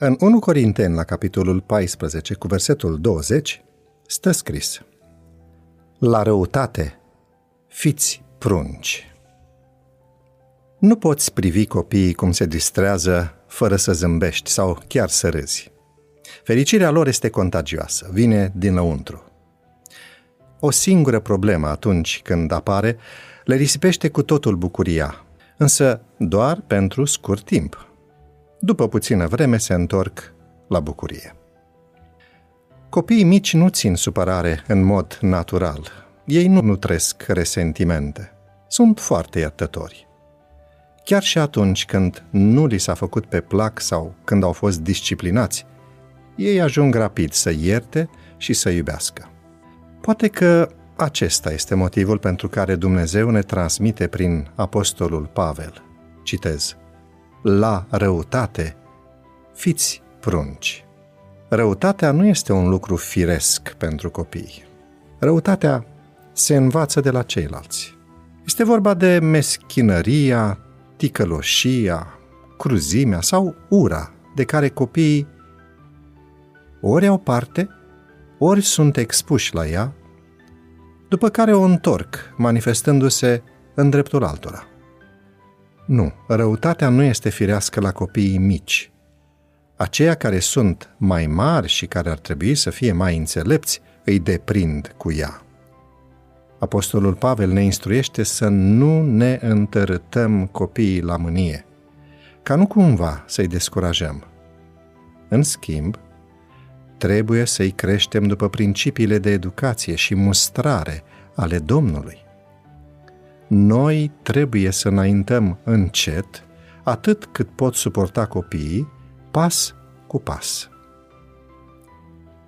În 1 Corinteni, la capitolul 14, cu versetul 20, stă scris La răutate, fiți prunci. Nu poți privi copiii cum se distrează fără să zâmbești sau chiar să râzi. Fericirea lor este contagioasă, vine dinăuntru. O singură problemă atunci când apare le risipește cu totul bucuria, însă doar pentru scurt timp. După puțină vreme se întorc la bucurie. Copiii mici nu țin supărare în mod natural. Ei nu nutresc resentimente. Sunt foarte iertători. Chiar și atunci când nu li s-a făcut pe plac sau când au fost disciplinați, ei ajung rapid să ierte și să iubească. Poate că acesta este motivul pentru care Dumnezeu ne transmite prin Apostolul Pavel. Citez. La răutate, fiți prunci. Răutatea nu este un lucru firesc pentru copii. Răutatea se învață de la ceilalți. Este vorba de meschinăria, ticăloșia, cruzimea sau ura de care copiii ori au parte, ori sunt expuși la ea, după care o întorc, manifestându-se în dreptul altora. Nu, răutatea nu este firească la copiii mici. Aceia care sunt mai mari și care ar trebui să fie mai înțelepți îi deprind cu ea. Apostolul Pavel ne instruiește să nu ne întărâtăm copiii la mânie, ca nu cumva să-i descurajăm. În schimb, trebuie să-i creștem după principiile de educație și mustrare ale Domnului. Noi trebuie să înaintăm încet, atât cât pot suporta copiii, pas cu pas.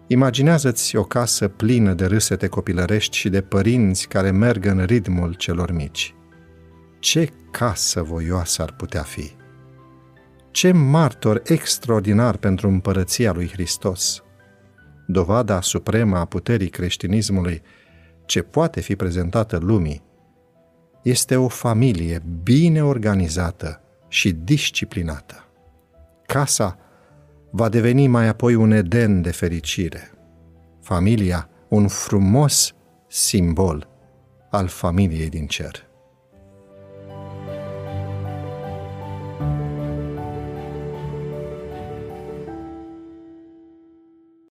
Imaginează-ți o casă plină de râsete copilărești și de părinți care merg în ritmul celor mici. Ce casă voioasă ar putea fi! Ce martor extraordinar pentru împărăția lui Hristos! Dovada supremă a puterii creștinismului ce poate fi prezentată lumii este o familie bine organizată și disciplinată. Casa va deveni mai apoi un eden de fericire. Familia, un frumos simbol al familiei din cer.